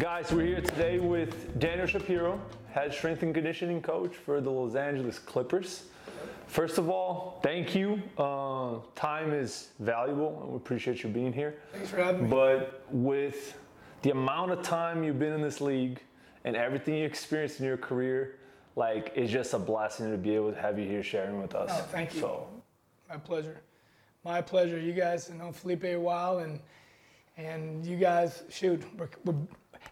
Guys, we're here today with Daniel Shapiro, head strength and conditioning coach for the Los Angeles Clippers. First of all, thank you. Uh, time is valuable, and we appreciate you being here. Thanks for having me. But with the amount of time you've been in this league and everything you experienced in your career, like it's just a blessing to be able to have you here sharing with us. Oh, thank you. So, My pleasure. My pleasure. You guys have known Felipe a while, and and you guys, shoot, we're, we're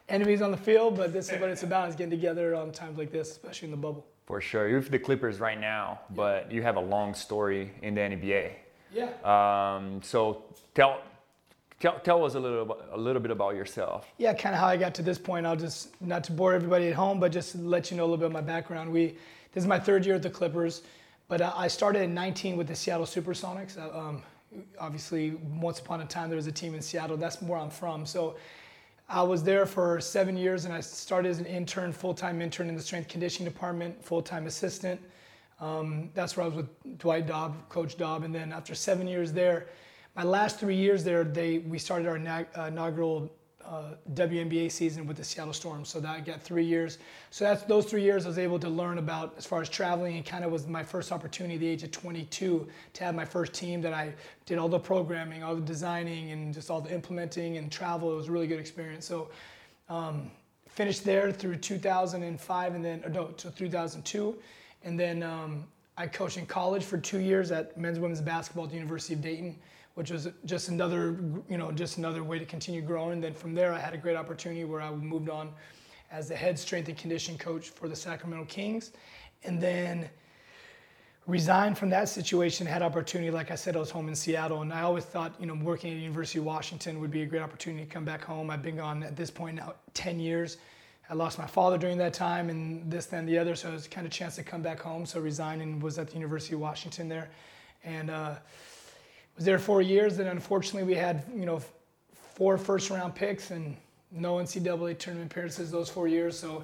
enemies on the field, but this is what it's about: is getting together on times like this, especially in the bubble. For sure. You're with the Clippers right now, but you have a long story in the NBA. Yeah. Um, so tell, tell, tell us a little, about, a little bit about yourself. yeah, kind of how I got to this point. I'll just not to bore everybody at home, but just let you know a little bit of my background. We this is my third year at the Clippers, but uh, I started in 19 with the Seattle SuperSonics. Uh, um, obviously, once upon a time there was a team in Seattle. That's where I'm from. So I was there for seven years, and I started as an intern, full-time intern in the strength conditioning department, full-time assistant. Um, that's where I was with Dwight Daub, Coach Daub, and then after seven years there, my last three years there, they we started our uh, inaugural uh, WNBA season with the Seattle Storm. So that I got three years. So that's those three years I was able to learn about as far as traveling, and kind of was my first opportunity at the age of 22 to have my first team that I did all the programming, all the designing, and just all the implementing and travel. It was a really good experience. So. Um, finished there through 2005 and then no to 2002 and then um, i coached in college for two years at men's women's basketball at the university of dayton which was just another you know just another way to continue growing and then from there i had a great opportunity where i moved on as the head strength and conditioning coach for the sacramento kings and then resigned from that situation, had opportunity. Like I said, I was home in Seattle, and I always thought, you know, working at the University of Washington would be a great opportunity to come back home. I've been gone at this point now 10 years. I lost my father during that time, and this, then, the other, so it was kind of a chance to come back home. So resigned and was at the University of Washington there, and uh, was there four years. And unfortunately, we had, you know, four first-round picks and no NCAA tournament appearances those four years. So.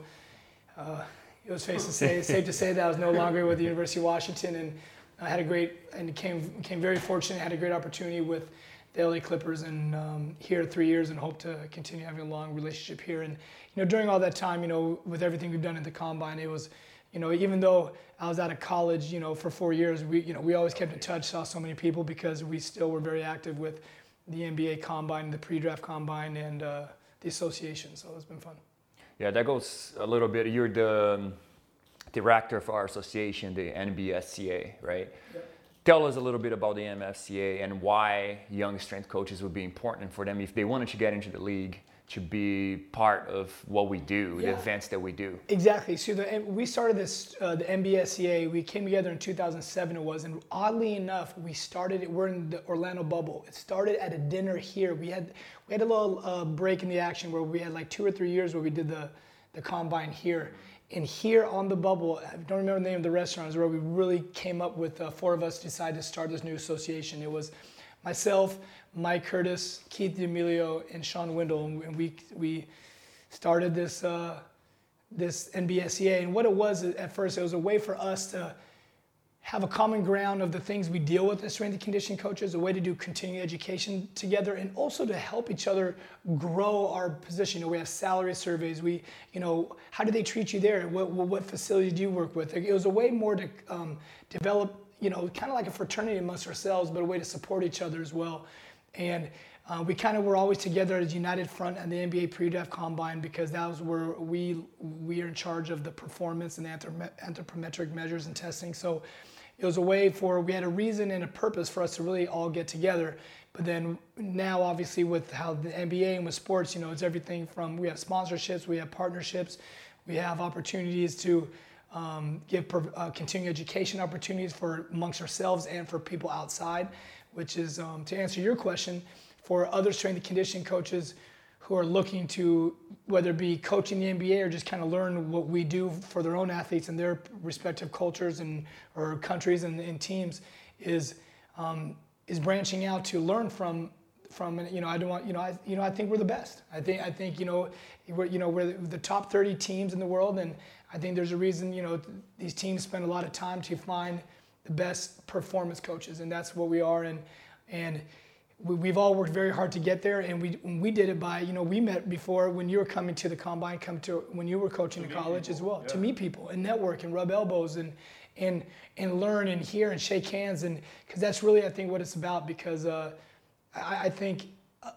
Uh, it was safe to say, safe to say that I was no longer with the University of Washington, and I had a great and came came very fortunate. Had a great opportunity with the LA Clippers, and um, here three years, and hope to continue having a long relationship here. And you know, during all that time, you know, with everything we've done at the combine, it was, you know, even though I was out of college, you know, for four years, we you know we always kept in touch, saw so many people because we still were very active with the NBA combine, the pre-draft combine, and uh, the association. So it's been fun. Yeah, that goes a little bit. You're the um, director for our association, the NBSCA, right? Yep. Tell us a little bit about the NBSCA and why young strength coaches would be important for them if they wanted to get into the league to be part of what we do, the events that we do. Exactly. So the, we started this, uh, the NBSCA. We came together in 2007. It was, and oddly enough, we started it. We're in the Orlando bubble. It started at a dinner here. We had we had a little uh, break in the action where we had like two or three years where we did the the combine here. And here on the bubble, I don't remember the name of the restaurant, is where we really came up with uh, four of us decided to start this new association. It was myself, Mike Curtis, Keith D'Amelio, and Sean Wendell, and we we started this uh, this NBSCA. And what it was at first, it was a way for us to have a common ground of the things we deal with as strength and conditioning coaches, a way to do continuing education together, and also to help each other grow our position. You know, we have salary surveys. We, you know, how do they treat you there? What, what, what facility do you work with? It was a way more to um, develop, you know, kind of like a fraternity amongst ourselves, but a way to support each other as well. And uh, we kind of were always together as united front at the NBA pre-draft combine because that was where we we are in charge of the performance and anthropometric measures and testing. So it was a way for we had a reason and a purpose for us to really all get together. But then now, obviously, with how the NBA and with sports, you know, it's everything from we have sponsorships, we have partnerships, we have opportunities to um, give uh, continuing education opportunities for amongst ourselves and for people outside, which is um, to answer your question for other strength and conditioning coaches who are looking to whether it be coaching the NBA or just kind of learn what we do for their own athletes and their respective cultures and or countries and, and teams is um, is branching out to learn from from you know I don't want you know I you know I think we're the best. I think I think you know we're you know we're the top 30 teams in the world and I think there's a reason you know these teams spend a lot of time to find the best performance coaches and that's what we are and and we, have all worked very hard to get there, and we we did it by you know we met before when you were coming to the combine, come to when you were coaching to in college people, as well yeah. to meet people and network and rub elbows and and and learn and hear and shake hands and because that's really I think what it's about because uh, I, I, think uh,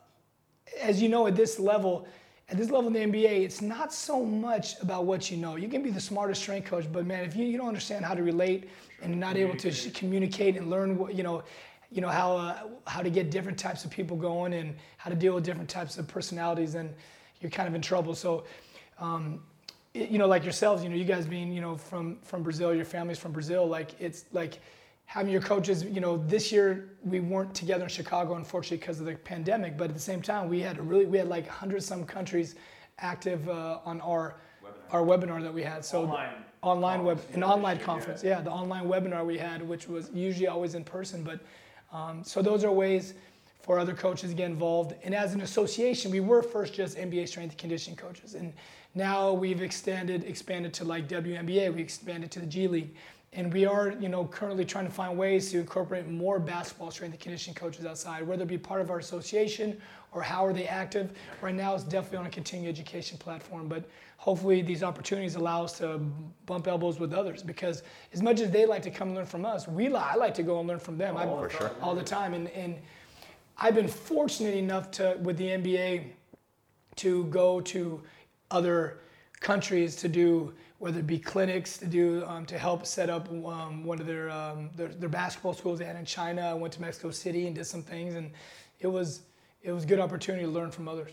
as you know at this level at this level in the NBA it's not so much about what you know you can be the smartest strength coach but man if you, you don't understand how to relate and not able to communicate and learn what you know you know how uh, how to get different types of people going and how to deal with different types of personalities, and you're kind of in trouble. So, um, it, you know, like yourselves, you know, you guys being you know from from Brazil, your family's from Brazil. Like it's like having your coaches. You know, this year we weren't together in Chicago, unfortunately, because of the pandemic. But at the same time, we had a really we had like hundred some countries active uh, on our webinar. our webinar that we had. So. Online online web an online conference yeah the online webinar we had which was usually always in person but um, so those are ways for other coaches to get involved. And as an association, we were first just NBA strength and conditioning coaches, and now we've extended, expanded to like WNBA. We expanded to the G League, and we are, you know, currently trying to find ways to incorporate more basketball strength and conditioning coaches outside, whether it be part of our association or how are they active. Right now, it's definitely on a continuing education platform, but hopefully these opportunities allow us to bump elbows with others because as much as they like to come learn from us, we I like to go and learn from them oh, sure. all the time. And, and I've been fortunate enough to with the NBA to go to other countries to do whether it be clinics to do um, to help set up um, one of their, um, their, their basketball schools they had in China. I went to Mexico City and did some things, and it was it was a good opportunity to learn from others.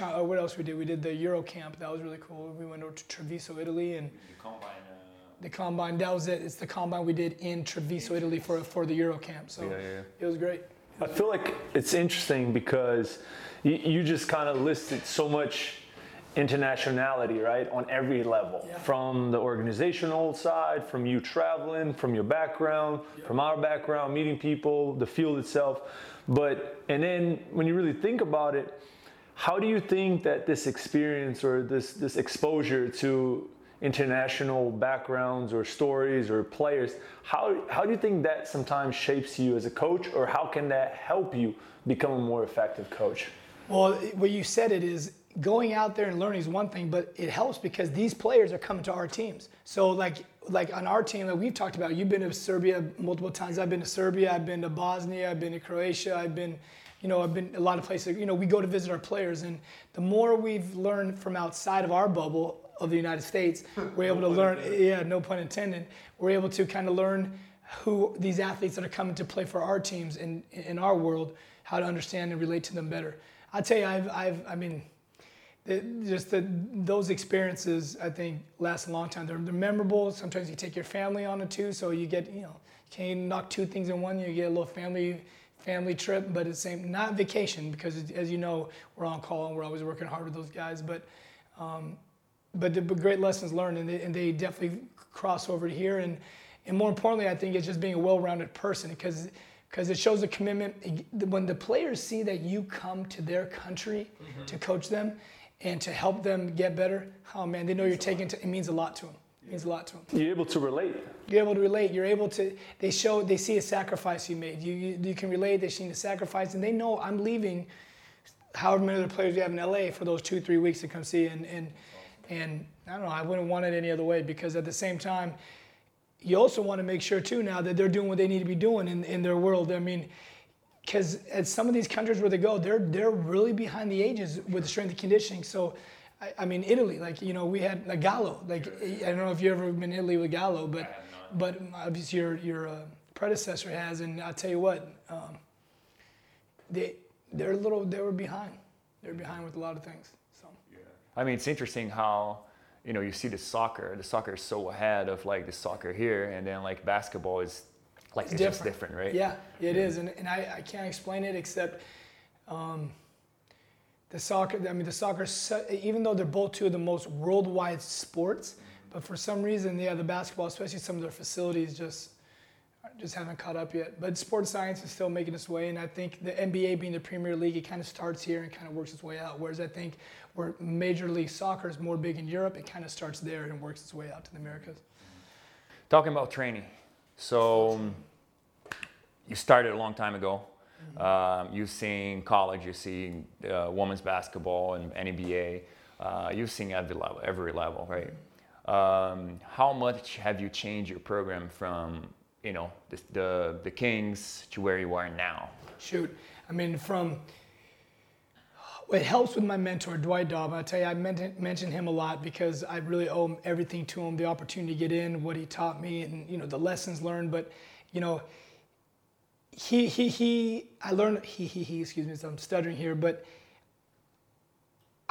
Uh, what else we did? We did the Euro camp. That was really cool. We went over to Treviso, Italy, and the combine. Uh, the combine. That was it. It's the combine we did in Treviso, Italy, for for the Euro camp. So yeah, yeah. it was great. I feel like it's interesting because you, you just kind of listed so much internationality, right, on every level, yeah. from the organizational side, from you traveling, from your background, yeah. from our background, meeting people, the field itself. But and then when you really think about it how do you think that this experience or this, this exposure to international backgrounds or stories or players, how, how do you think that sometimes shapes you as a coach or how can that help you become a more effective coach? Well, what you said it is going out there and learning is one thing, but it helps because these players are coming to our teams. So like like on our team, like we've talked about, you've been to Serbia multiple times. I've been to Serbia, I've been to Bosnia, I've been to Croatia, I've been you know, I've been a lot of places, you know, we go to visit our players and the more we've learned from outside of our bubble of the United States, we're able no to learn, intended. yeah, no pun intended, we're able to kind of learn who these athletes that are coming to play for our teams in, in our world, how to understand and relate to them better. I tell you, I've, I've, I mean, just the, those experiences, I think, last a long time. They're, they're memorable. Sometimes you take your family on it too, so you get, you know, you can knock two things in one. You get a little family family trip, but it's same not vacation because as you know we're on call and we're always working hard with those guys. But um, but, the, but great lessons learned, and they, and they definitely cross over to here. And and more importantly, I think it's just being a well-rounded person because because it shows a commitment. When the players see that you come to their country mm-hmm. to coach them and to help them get better, oh man, they know you're taking. To, it means a lot to them means a lot to them. You're able to relate. You're able to relate. You're able to. They show. They see a sacrifice you made. You you, you can relate. They see the sacrifice, and they know I'm leaving. However many other players you have in LA for those two three weeks to come see, and and and I don't know. I wouldn't want it any other way because at the same time, you also want to make sure too now that they're doing what they need to be doing in in their world. I mean. Because at some of these countries where they go, they're they're really behind the ages with strength and conditioning. So I, I, mean, Italy, like, you know, we had like Gallo. Like, I don't know if you've ever been to Italy with Gallo, but, but obviously your, your uh, predecessor has. And I'll tell you what, um, they, they're a little, they were behind. They're behind with a lot of things. So. Yeah. I mean, it's interesting how, you know, you see the soccer, the soccer is so ahead of like the soccer here. And then like basketball is like, it's, it's different. just different, right? Yeah, it is. And, and I, I can't explain it except, um, the soccer, I mean, the soccer, even though they're both two of the most worldwide sports, but for some reason, yeah, the basketball, especially some of their facilities, just just haven't caught up yet. But sports science is still making its way, and I think the NBA being the Premier League, it kind of starts here and kind of works its way out. Whereas I think where Major League Soccer is more big in Europe, it kind of starts there and works its way out to the Americas. Talking about training, so you started a long time ago. Um, you've seen college, you've seen uh, women's basketball and NBA. Uh, you've seen every level, every level, right? Um, how much have you changed your program from you know the, the the Kings to where you are now? Shoot, I mean from it helps with my mentor, Dwight Daub. I tell you, I mention him a lot because I really owe everything to him, the opportunity to get in, what he taught me, and you know the lessons learned. But you know, he he he, I learned he he he. Excuse me, so I'm stuttering here, but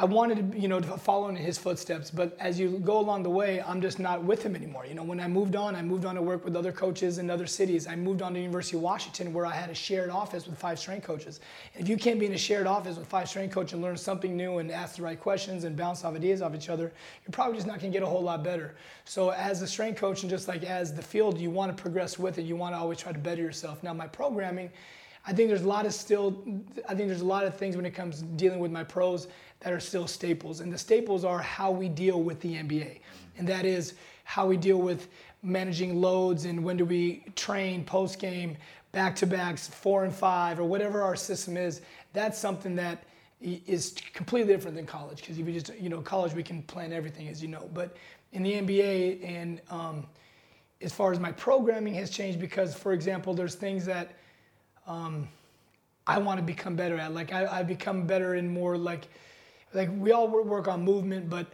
I wanted to, you know, to follow in his footsteps, but as you go along the way, I'm just not with him anymore. You know, when I moved on, I moved on to work with other coaches in other cities. I moved on to University of Washington where I had a shared office with five strength coaches. If you can't be in a shared office with five strength coaches and learn something new and ask the right questions and bounce off ideas off each other, you're probably just not going to get a whole lot better. So as a strength coach and just like as the field, you want to progress with it. You want to always try to better yourself. Now my programming, I think there's a lot of still, I think there's a lot of things when it comes dealing with my pros that are still staples. And the staples are how we deal with the NBA. And that is how we deal with managing loads and when do we train post game, back to backs, four and five, or whatever our system is. That's something that is completely different than college because if you just, you know, college we can plan everything as you know. But in the NBA and um, as far as my programming has changed because, for example, there's things that um, I want to become better at. Like I, I become better in more like like we all work on movement, but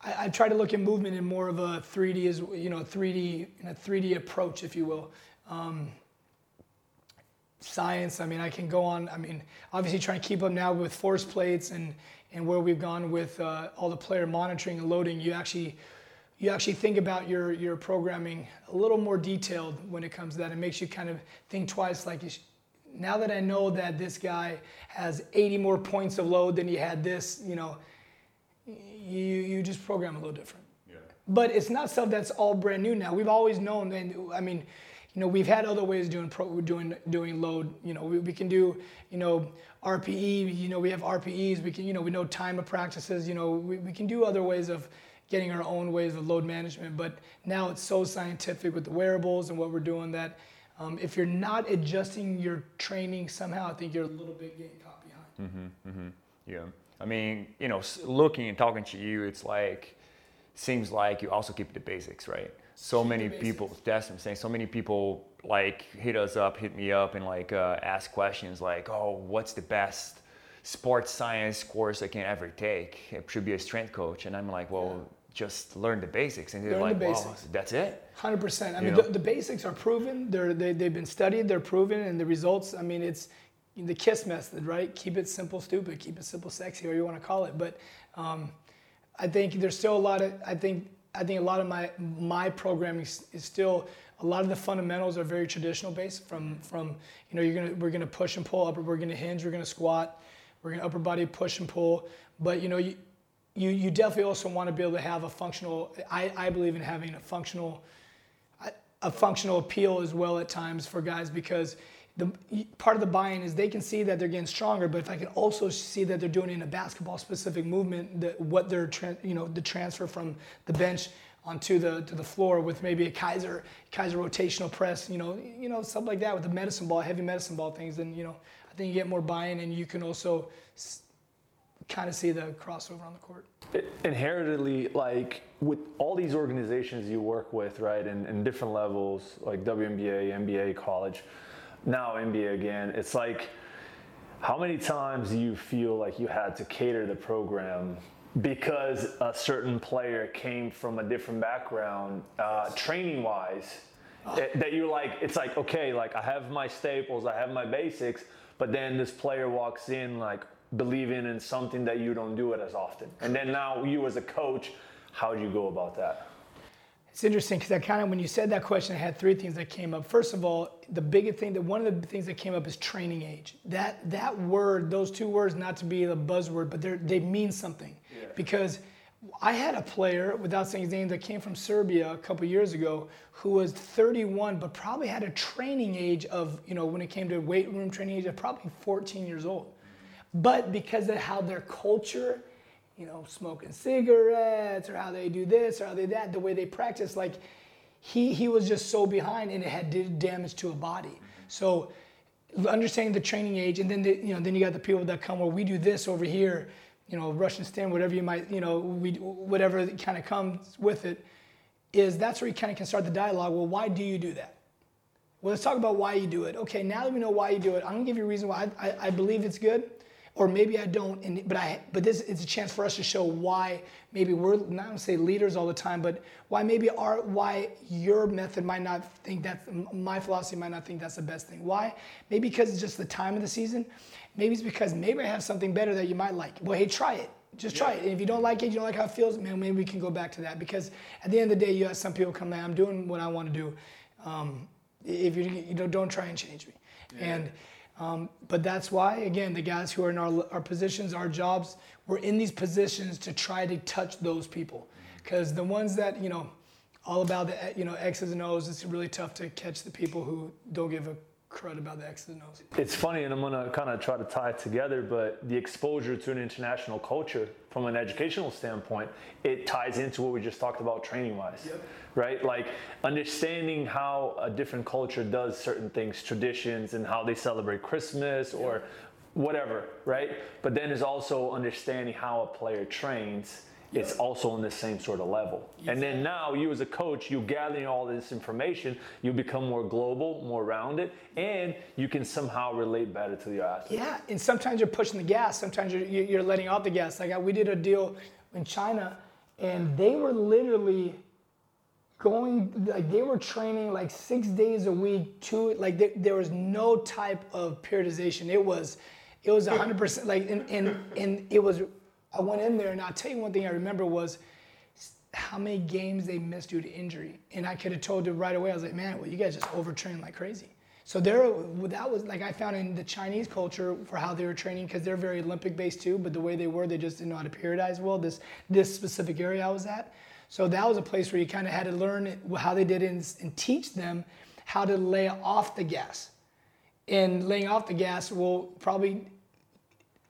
I, I, try to look at movement in more of a 3D as you know, 3D in a 3D approach, if you will. Um, science. I mean, I can go on. I mean, obviously trying to keep up now with force plates and and where we've gone with uh, all the player monitoring and loading. You actually you actually think about your your programming a little more detailed when it comes to that. It makes you kind of think twice. Like you now that I know that this guy has 80 more points of load than he had this, you know, you, you just program a little different. Yeah. But it's not stuff that's all brand new now. We've always known, and I mean, you know, we've had other ways of doing pro, doing doing load. You know, we, we can do, you know, RPE. You know, we have RPEs. We can, you know, we know time of practices. You know, we, we can do other ways of getting our own ways of load management. But now it's so scientific with the wearables and what we're doing that um, if you're not adjusting your training somehow, I think you're a little bit getting caught behind. Mm-hmm, mm-hmm. Yeah. I mean, you know, looking and talking to you, it's like, seems like you also keep the basics, right? So keep many people, that's what I'm saying. So many people like hit us up, hit me up, and like uh, ask questions like, "Oh, what's the best sports science course I can ever take? It should be a strength coach." And I'm like, "Well, yeah just learn the basics and they're like, the wow, that's it. Hundred percent. I you mean, the, the, basics are proven. They're they, they've been studied. They're proven, and the results. I mean, it's the KISS method, right? Keep it simple, stupid. Keep it simple, sexy, or you want to call it. But um, I think there's still a lot of. I think I think a lot of my my programming is still a lot of the fundamentals are very traditional based. From from you know you're gonna we're gonna push and pull upper. We're gonna hinge. We're gonna squat. We're gonna upper body push and pull. But you know you you, you definitely also want to be able to have a functional, I, I believe in having a functional, a functional appeal as well at times for guys because the part of the buy-in is they can see that they're getting stronger, but if I can also see that they're doing it in a basketball specific movement, that what they're, tra- you know, the transfer from the bench onto the to the floor with maybe a Keiser Keiser rotational press, you know, you know, stuff like that with the medicine ball, heavy medicine ball things, then you know, I think you get more buy-in and you can also kind of see the crossover on the court. Inherently, like with all these organizations you work with, right, and, and different levels, like WNBA, NBA, college, now NBA again, it's like how many times do you feel like you had to cater the program because a certain player came from a different background, uh, training wise? Oh. That, that you're like, it's like, okay, like I have my staples, I have my basics, but then this player walks in like, believing in something that you don't do it as often. And then now you as a coach, how do you go about that? It's interesting because I kind of, when you said that question, I had three things that came up. First of all, the biggest thing that one of the things that came up is training age. That that word, those two words, not to be the buzzword, but they mean something. Yeah. Because I had a player, without saying his name, that came from Serbia a couple years ago, who was 31, but probably had a training age of, you know, when it came to weight room training age, of probably 14 years old. But because of how their culture, you know, smoking cigarettes or how they do this or how they that, the way they practice, like he he was just so behind and it had did damage to a body. So understanding the training age, and then the, you know then you got the people that come where we do this over here, you know Russian stim, whatever you might you know we whatever kind of comes with it, is that's where you kind of can start the dialogue. Well, why do you do that? Well, let's talk about why you do it. Okay, now that we know why you do it, I'm gonna give you a reason why I, I, I believe it's good or maybe I don't. And but I but this is a chance for us to show why maybe we're not gonna say leaders all the time, but why maybe our why your method might not think that my philosophy might not think that's the best thing. Why? Maybe because it's just the time of the season. Maybe it's because maybe I have something better that you might like. Well, hey, try it. Just try yeah. it. And if you don't like it, you don't like how it feels, man, maybe we can go back to that. Because at the end of the day, you have some people come in, I'm doing what I want to do. Um, if you, you know, don't try and change me. Yeah. And um, but that's why, again, the guys who are in our, our positions, our jobs, we're in these positions to try to touch those people. Because the ones that, you know, all about the, you know, X's and O's, it's really tough to catch the people who don't give a crud about the X's and O's. It's funny, and I'm gonna kind of try to tie it together, but the exposure to an international culture from an educational standpoint, it ties into what we just talked about training wise. Yep right? Like understanding how a different culture does certain things, traditions, and how they celebrate Christmas or whatever, right? But then is also understanding how a player trains. It's also on the same sort of level. And then now you as a coach, you're gathering all this information, you become more global, more rounded, and you can somehow relate better to the athletes. Yeah, and sometimes you're pushing the gas, sometimes you're, you're letting off the gas. Like we did a deal in China, and they were literally going like they were training like six days a week to like there, there was no type of periodization it was it was 100% like and, and and it was i went in there and i'll tell you one thing i remember was how many games they missed due to injury. And i could have told them right away i was like man well you guys just overtrain like crazy. So there that was like i found in the chinese culture for how they were training because they're very olympic based too but the way they were they just didn't know how to periodize well this this specific area i was at. So that was a place where you kind of had to learn how they did and, and teach them how to lay off the gas. And laying off the gas will probably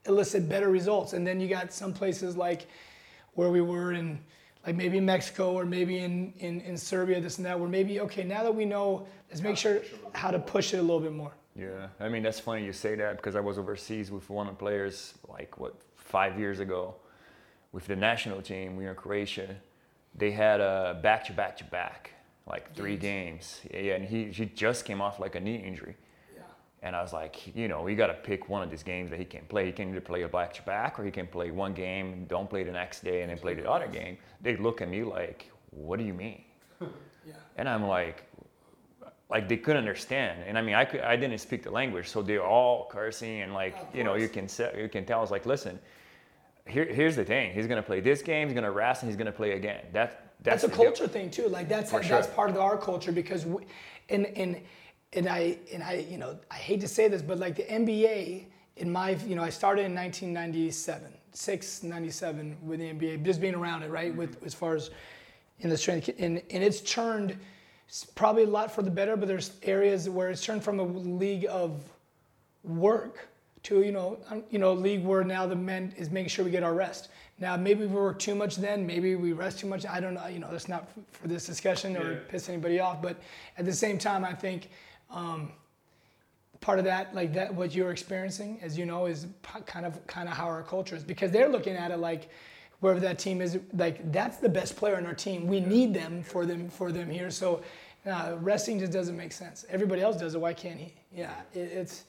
elicit better results. And then you got some places like where we were in, like maybe Mexico or maybe in, in, in Serbia, this and that, where maybe, okay, now that we know, let's make sure how to push it a little bit more. Yeah, I mean, that's funny you say that because I was overseas with one of the players like, what, five years ago with the national team. We were in Croatia they had a back to back to back, like three games. Yeah, and he, he just came off like a knee injury. Yeah. And I was like, you know, you got to pick one of these games that he can play. He can either play a back to back or he can play one game, don't play the next day, and then play the other game. They look at me like, what do you mean? yeah. And I'm like, like they couldn't understand. And I mean, I, could, I didn't speak the language, so they're all cursing and like, you know, you can, you can tell. I was like, listen, here, here's the thing. He's going to play this game. He's going to rest, and he's going to play again. That that's, that's a culture thing too. Like that's that's sure. part of our culture because, we, and and and I and I you know I hate to say this, but like the NBA in my you know I started in 1997, six '97 with the NBA, just being around it, right? Mm-hmm. With as far as in the strength and and it's turned probably a lot for the better, but there's areas where it's turned from a league of work to you know you know league where now the men is making sure we get our rest. Now maybe we work too much then, maybe we rest too much. I don't know. You know, that's not for this discussion or yeah. piss anybody off. But at the same time, I think um, part of that, like that, what you're experiencing, as you know, is kind of kind of how our culture is because they're looking at it like wherever that team is, like that's the best player in our team. We need them for them for them here. So. Uh, resting just doesn't make sense. Everybody else does it. Why can't he? Yeah, it, it's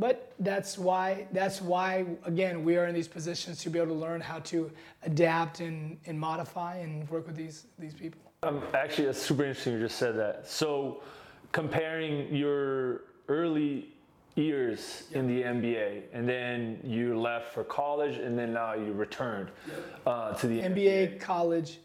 but that's why, that's why, again, we are in these positions to be able to learn how to adapt and, and modify and work with these, these people. Um, actually, that's super interesting you just said that. So, comparing your early years in the NBA, and then you left for college, and then now you returned uh, to the NBA, NBA, college,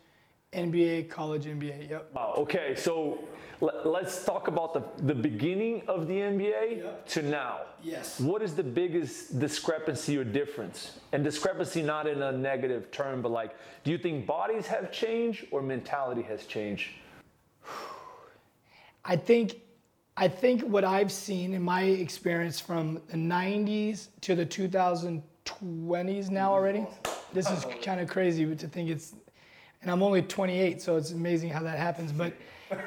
NBA, college, NBA. Yep. Wow. Okay, so let's talk about the, the beginning of the NBA yeah. to now. Yes. What is the biggest discrepancy or difference? And discrepancy not in a negative term, but like, do you think bodies have changed or mentality has changed? I think I think what I've seen in my experience from the 90s to the 2020s now already, this is kind of crazy to think it's, and I'm only 28, so it's amazing how that happens. But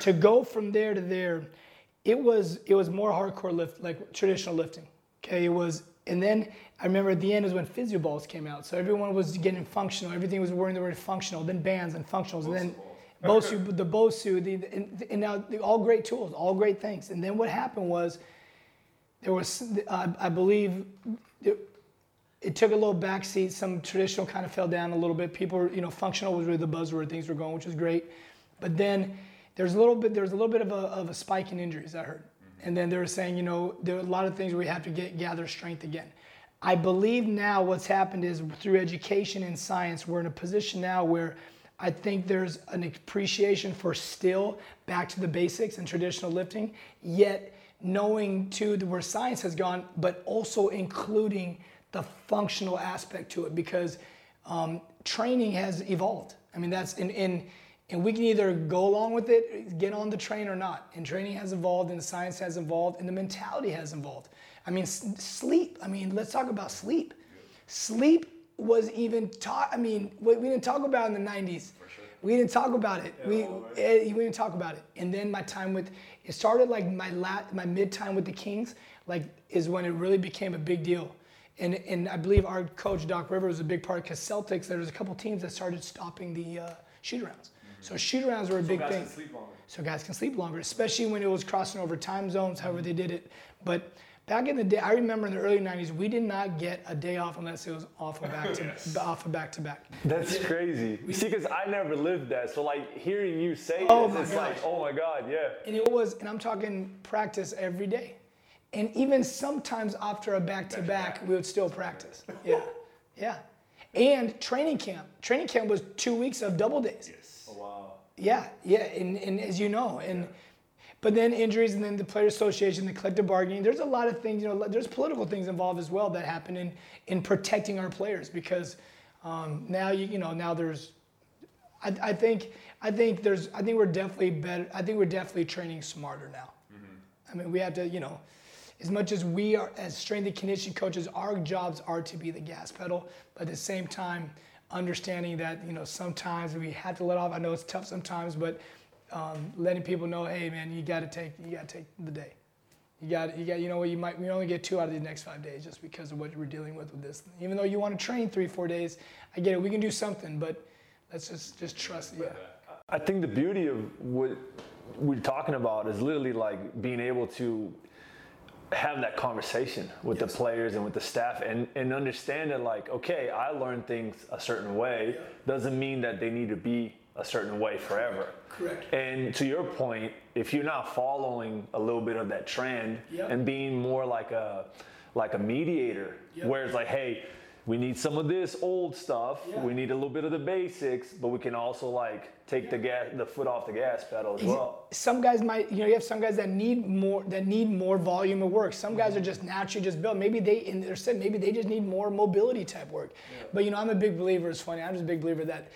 to go from there to there, it was it was more hardcore lift, like traditional lifting. Okay, it was, and then I remember at the end is when physio balls came out. So everyone was getting functional. Everything was wearing the word functional. Then bands and functionals, and then Bosu, the Bosu, the, and, and now all great tools, all great things. And then what happened was there was, uh, I believe, it, it took a little backseat. Some traditional kind of fell down a little bit. People, were, you know, functional was really the buzzword. Things were going, which was great. But then there's a little bit, there's a little bit of a, of a spike in injuries. I heard, and then they were saying, you know, there are a lot of things where we have to get gather strength again. I believe now what's happened is through education and science, we're in a position now where I think there's an appreciation for still back to the basics and traditional lifting, yet knowing too where science has gone, but also including the functional aspect to it because um, training has evolved. I mean, that's in, in, and we can either go along with it, get on the train or not. And training has evolved, and science has evolved, and the mentality has evolved. I mean, sleep. I mean, let's talk about sleep. Sleep was even taught. I mean, we, we didn't talk about in the 90s. Sure. We didn't talk about it. Yeah, we, right. it, we didn't talk about it. And then my time with, it started like my lat, my mid time with the Kings, like is when it really became a big deal. And, and I believe our coach Doc Rivers was a big part because Celtics. There was a couple teams that started stopping the uh, shoot arounds. Mm-hmm. So shoot arounds were a so big thing. So guys can sleep longer, especially when it was crossing over time zones, however mm-hmm. they did it. But Back in the day, I remember in the early '90s, we did not get a day off unless it was off of back to yes. off of back to back. That's crazy. See, because I never lived that, so like hearing you say oh this, it's gosh. like, oh my god, yeah. And it was, and I'm talking practice every day, and even sometimes after a back to back, we would still practice. Yeah, yeah. And training camp. Training camp was two weeks of double days. Yes. Oh wow. Yeah, yeah, and, and as you know, and. Yeah but then injuries and then the player association, the collective bargaining. There's a lot of things, you know, there's political things involved as well that happen in, in protecting our players because um, now you, you know, now there's, I, I think, I think there's, I think we're definitely better, I think we're definitely training smarter now. Mm-hmm. I mean, we have to, you know, as much as we are, as strength and conditioning coaches, our jobs are to be the gas pedal, but at the same time, understanding that, you know, sometimes we have to let off. I know it's tough sometimes, but um, letting people know, hey man, you got to take you got to take the day. You got you got you know what you might we only get two out of the next five days just because of what we're dealing with with this. Even though you want to train three four days, I get it. We can do something, but let's just just trust. Yeah. I think the beauty of what we're talking about is literally like being able to have that conversation with yes. the players and with the staff and, and understand that like okay i learned things a certain way yeah. doesn't mean that they need to be a certain way forever. Correct. And to your point, if you're not following a little bit of that trend yep. and being more like a like a mediator, yep. where it's like, hey, we need some of this old stuff. Yeah. We need a little bit of the basics, but we can also like take yeah. the gas, the foot off the gas pedal as well. Some guys might, you know, you have some guys that need more, that need more volume of work. Some guys are just naturally just built. Maybe they, in their set, maybe they just need more mobility type work. Yeah. But you know, I'm a big believer. It's funny. I'm just a big believer that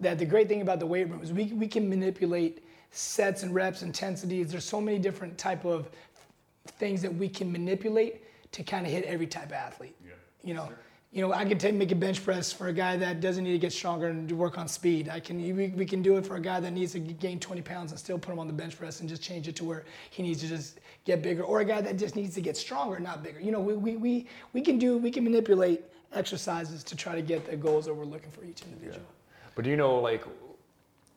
that the great thing about the weight room is we, we can manipulate sets and reps, intensities. There's so many different type of things that we can manipulate to kind of hit every type of athlete. Yeah. You know, sure. you know, I can take make a bench press for a guy that doesn't need to get stronger and work on speed. I can we, we can do it for a guy that needs to gain 20 pounds and still put him on the bench press and just change it to where he needs to just get bigger, or a guy that just needs to get stronger, not bigger. You know, we we we, we can do we can manipulate exercises to try to get the goals that we're looking for each individual. Yeah. But you know, like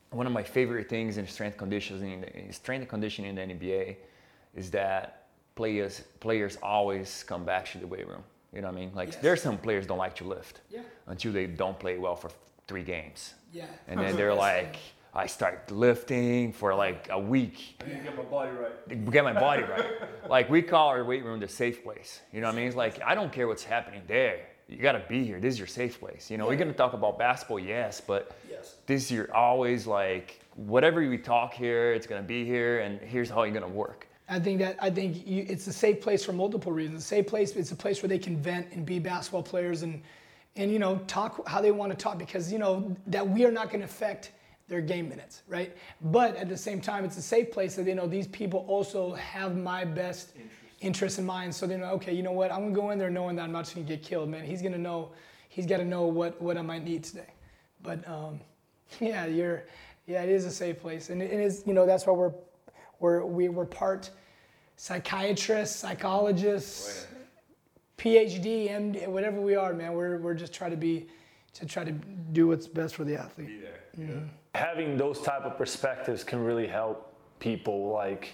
one of my favorite things in strength conditioning, in strength conditioning in the NBA, is that players players always come back to the weight room. You know what I mean? Like yes. there's some players don't like to lift yeah. until they don't play well for three games. Yeah. And then they're like, I start lifting for like a week. I need to get my body right. Get my body right. like we call our weight room the safe place. You know what I mean? It's like I don't care what's happening there you got to be here. This is your safe place. You know, yeah. we're going to talk about basketball, yes, but yes. this you're always like whatever we talk here, it's going to be here, and here's how you're going to work. I think that I think you, it's a safe place for multiple reasons. A safe place. It's a place where they can vent and be basketball players and and you know talk how they want to talk because you know that we are not going to affect their game minutes, right? But at the same time, it's a safe place that you know these people also have my best interest in mind. So they know, okay, you know what? I'm gonna go in there knowing that I'm not just gonna get killed, man. He's gonna know. He's got to know what what I might need today. But um, yeah, you're yeah, it is a safe place, and it is you know that's why we're we're we, we're part psychiatrists, psychologists, PhD, MD, whatever we are, man. We're, we're just trying to be, to try to do what's best for the athlete. Having those type of perspectives can really help people like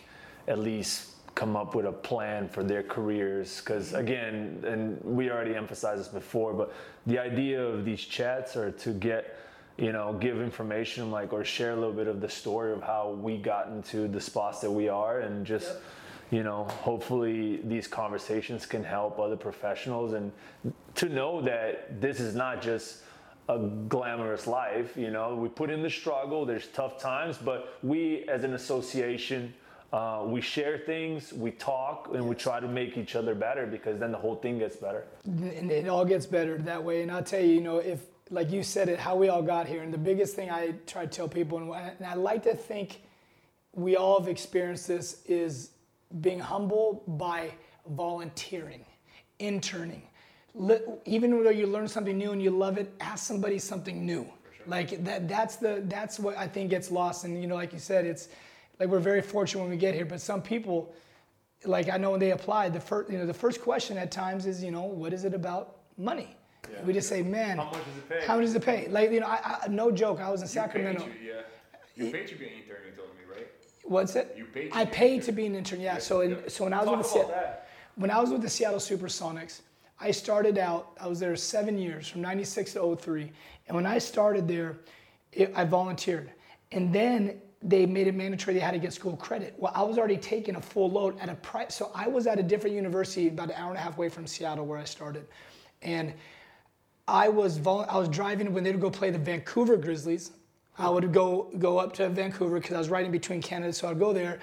at least come up with a plan for their careers? Because again and we already emphasized this before but the idea of these chats are to get you know give information like or share a little bit of the story of how we got into the spots that we are and just you know hopefully these conversations can help other professionals. And to know that this is not just a glamorous life you know we put in the struggle there's tough times but we as an association uh, we share things we talk and we try to make each other better because then the whole thing gets better and it all gets better that way. And I'll tell you, you know, if like you said it, how we all got here, and the biggest thing I try to tell people, and I, and I like to think we all have experienced this, is being humble by volunteering, interning. Even though you learn something new and you love it, ask somebody something new. Like that, that's the that's what I think gets lost. And you know, like you said, it's like we're very fortunate when we get here, but some people like I know when they apply, the first you know the first question at times is you know what is it about money? we just say, man, How much does it pay? How much does it pay? Like you know, I, I, no joke. I was in Sacramento. yeah. You paid to be an intern, you told me, right? What's it? You paid to I be an paid intern. to be an intern. Yeah. So in, so when I was Talk with the Se- that. when I was with the Seattle SuperSonics, I started out. I was there seven years, from '96 to 03. And when I started there, it, I volunteered, and then they made it mandatory they had to get school credit. Well, I was already taking a full load at a price. So I was at a different university, about an hour and a half away from Seattle, where I started, and I was I was driving when they would go play the Vancouver Grizzlies. I would go go up to Vancouver because I was right in between Canada, so I'd go there,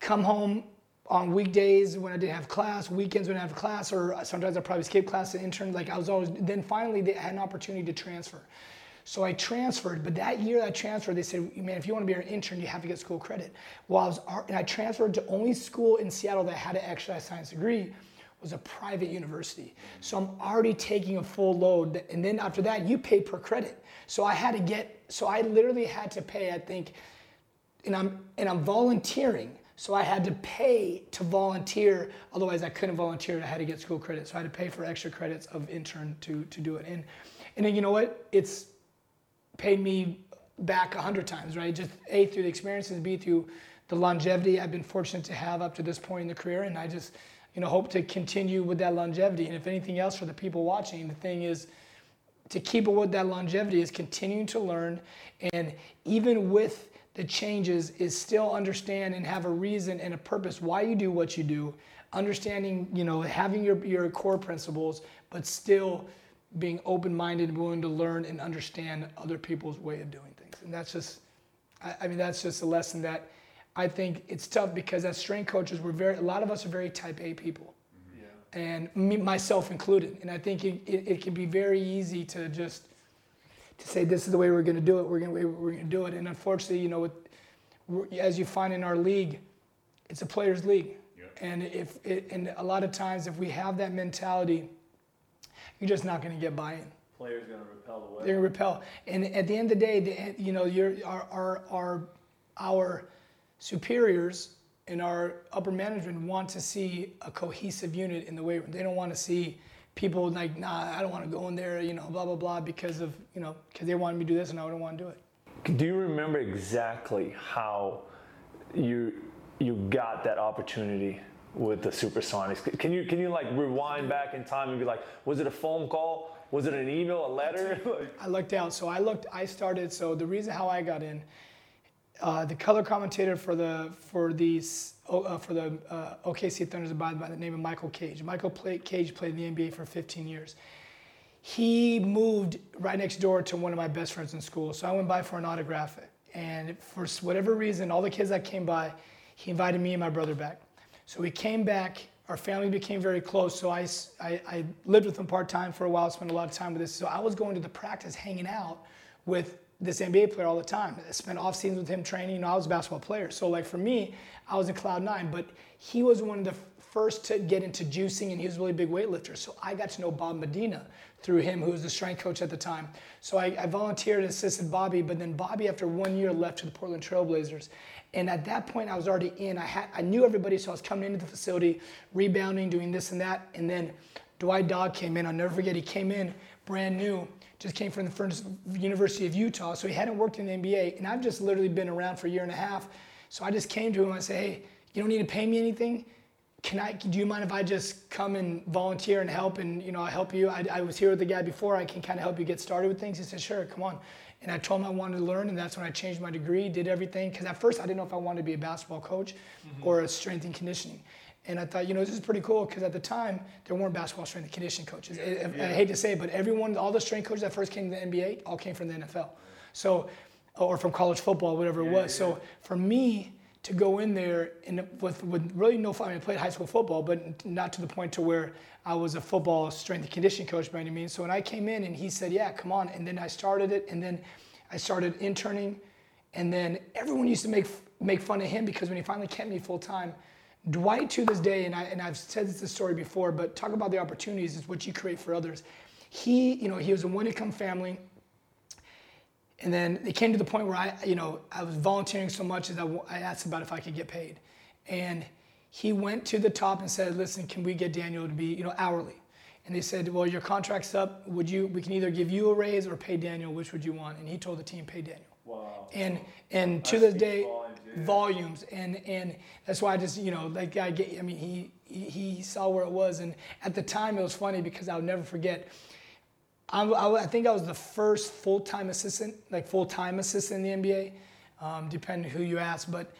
come home on weekdays when I didn't have class, weekends when I have class, or sometimes I probably skip class to intern. Like I was always. Then finally, they had an opportunity to transfer. So I transferred, but that year I transferred, they said, man, if you want to be an intern, you have to get school credit. Well, I was, and I transferred to only school in Seattle that had an exercise science degree was a private university. So I'm already taking a full load. And then after that, you pay per credit. So I had to get, so I literally had to pay, I think, and I'm and I'm volunteering. So I had to pay to volunteer. Otherwise, I couldn't volunteer. I had to get school credit. So I had to pay for extra credits of intern to to do it. And and then you know what? It's paid me back a hundred times, right? Just A through the experiences, B through the longevity I've been fortunate to have up to this point in the career, and I just, you know, hope to continue with that longevity. And if anything else for the people watching, the thing is to keep it with that longevity is continuing to learn, and even with the changes, is still understand and have a reason and a purpose why you do what you do. Understanding, you know, having your your core principles, but still being open-minded and willing to learn and understand other people's way of doing things. And that's just, I, I mean, that's just a lesson that I think it's tough because as strength coaches, we're very, a lot of us are very type A people. And me, myself included. And I think it, it, it can be very easy to just, to say this is the way we're going to do it. We're going to we're going to do it. And unfortunately, you know, with, as you find in our league, it's a players' league. And if it, and a lot of times, if we have that mentality, you're just not going to get buy-in. Players gonna repel away. They're going to repel. And at the end of the day, the, you know, your our, our our our superiors and our upper management want to see a cohesive unit in the weight room. They don't want to see people like, nah, I don't want to go in there, you know, blah blah blah, because of you know, because they wanted me to do this and I don't want to do it. Do you remember exactly how you you got that opportunity with the Supersonics? Can you can you like rewind back in time and be like, was it a phone call? Was it an email, a letter? I looked out. So I looked. I started. So the reason how I got in, uh, the color commentator for the for these uh, for the uh, OKC is a by the name of Michael Cage. Michael play, Cage played in the NBA for 15 years. He moved right next door to one of my best friends in school. So I went by for an autograph, and for whatever reason, all the kids that came by, he invited me and my brother back. So we came back. Our family became very close. So I I lived with him part time for a while. Spent a lot of time with this. So I was going to the practice, hanging out with this NBA player all the time. I spent off seasons with him training. You know, I was a basketball player. So like for me, I was in cloud nine. But he was one of the first to get into juicing, and he was a really big weightlifter. So I got to know Bob Medina through him, who was the strength coach at the time. So I, I volunteered and assisted Bobby, but then Bobby, after one year, left to the Portland Trailblazers. And at that point, I was already in. I had I knew everybody, so I was coming into the facility, rebounding, doing this and that. And then Dwight Daub came in. I'll never forget. He came in brand new, just came from the University of Utah, so he hadn't worked in the NBA. And I've just literally been around for a year and a half. So I just came to him. And I said, "Hey, you don't need to pay me anything." can I, do you mind if I just come and volunteer and help and, you know, I help you? I, I was here with the guy before, I can kind of help you get started with things. He said, sure, come on. And I told him I wanted to learn, and that's when I changed my degree, did everything. Because at first I didn't know if I wanted to be a basketball coach mm-hmm. or a strength and conditioning. And I thought, you know, this is pretty cool because at the time there weren't basketball strength and conditioning coaches. Yeah. I, I hate to say it, but everyone, all the strength coaches that first came to the NBA, all came from the NFL. So, or from college football, whatever yeah, it was. Yeah. So for me, to go in there and with, with really no I mean I played high school football, but not to the point to where I was a football strength and conditioning coach by any means. So when I came in and he said, "Yeah, come on," and then I started it, and then I started interning, and then everyone used to make make fun of him because when he finally kept me full time, Dwight to this day, and I and I've said this story before, but talk about the opportunities is what you create for others. He, you know, he was a one income family and then it came to the point where I, you know, I was volunteering so much that I, I asked about if I could get paid. And he went to the top and said, listen, can we get Daniel to be, you know, hourly? And they said, well, your contract's up. Would you, we can either give you a raise or pay Daniel, which would you want? And he told the team, pay Daniel. Wow. And, and to this day, volumes, yeah. volumes. And, and that's why I just, you know, like I get, I mean, he, he, he saw where it was. And at the time it was funny because I'll never forget, I, I, I think I was the first full-time assistant, like full-time assistant in the NBA, um, depending who you ask. But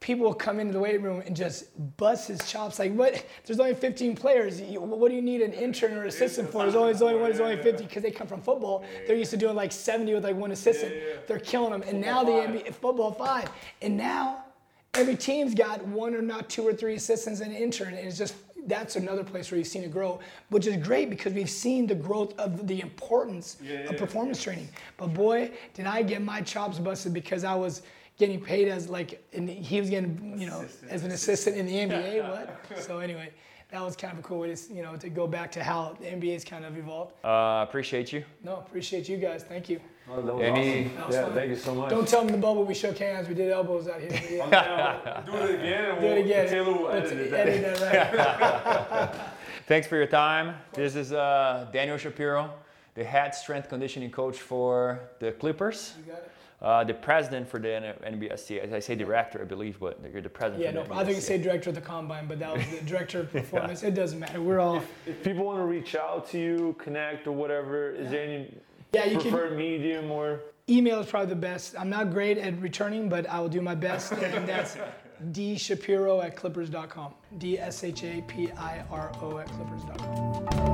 people will come into the weight room and just bust his chops. Like, what? There's only 15 players. What do you need an intern or assistant for? There's only, there's only one. There's only 50 because they come from football. They're used to doing like 70 with like one assistant. They're killing them. And now the NBA football five. And now every team's got one or not two or three assistants and an intern. And it's just that's another place where you've seen it grow, which is great because we've seen the growth of the importance yeah, of performance yeah. training. But boy, did I get my chops busted because I was getting paid as like, and he was getting, you know, assistant, as an assistant, assistant in the NBA. what? So anyway, that was kind of a cool way to, you know, to go back to how the NBA's kind of evolved. Uh, appreciate you. No, appreciate you guys. Thank you. Oh, that was Any, awesome. yeah, thank you so much. Don't tell them the bubble we shook hands. We did elbows out here. Yeah. do it again. do it again. Taylor will edit, edit that right. Thanks for your time. This is uh, Daniel Shapiro, the head strength conditioning coach for the Clippers. You got it. Uh, the president for the NBSC. As I say director, I believe, but you're the president. Yeah, no, I think you say director of the combine, but that was the director of performance. yeah. It doesn't matter. We're all. If, if, people want to reach out to you, connect or whatever, is there any yeah, you can prefer can, medium or? Email is probably the best. I'm not great at returning, but I will do my best. and that's dshapiro at clippers.com. D S H A P I R O at clippers.com.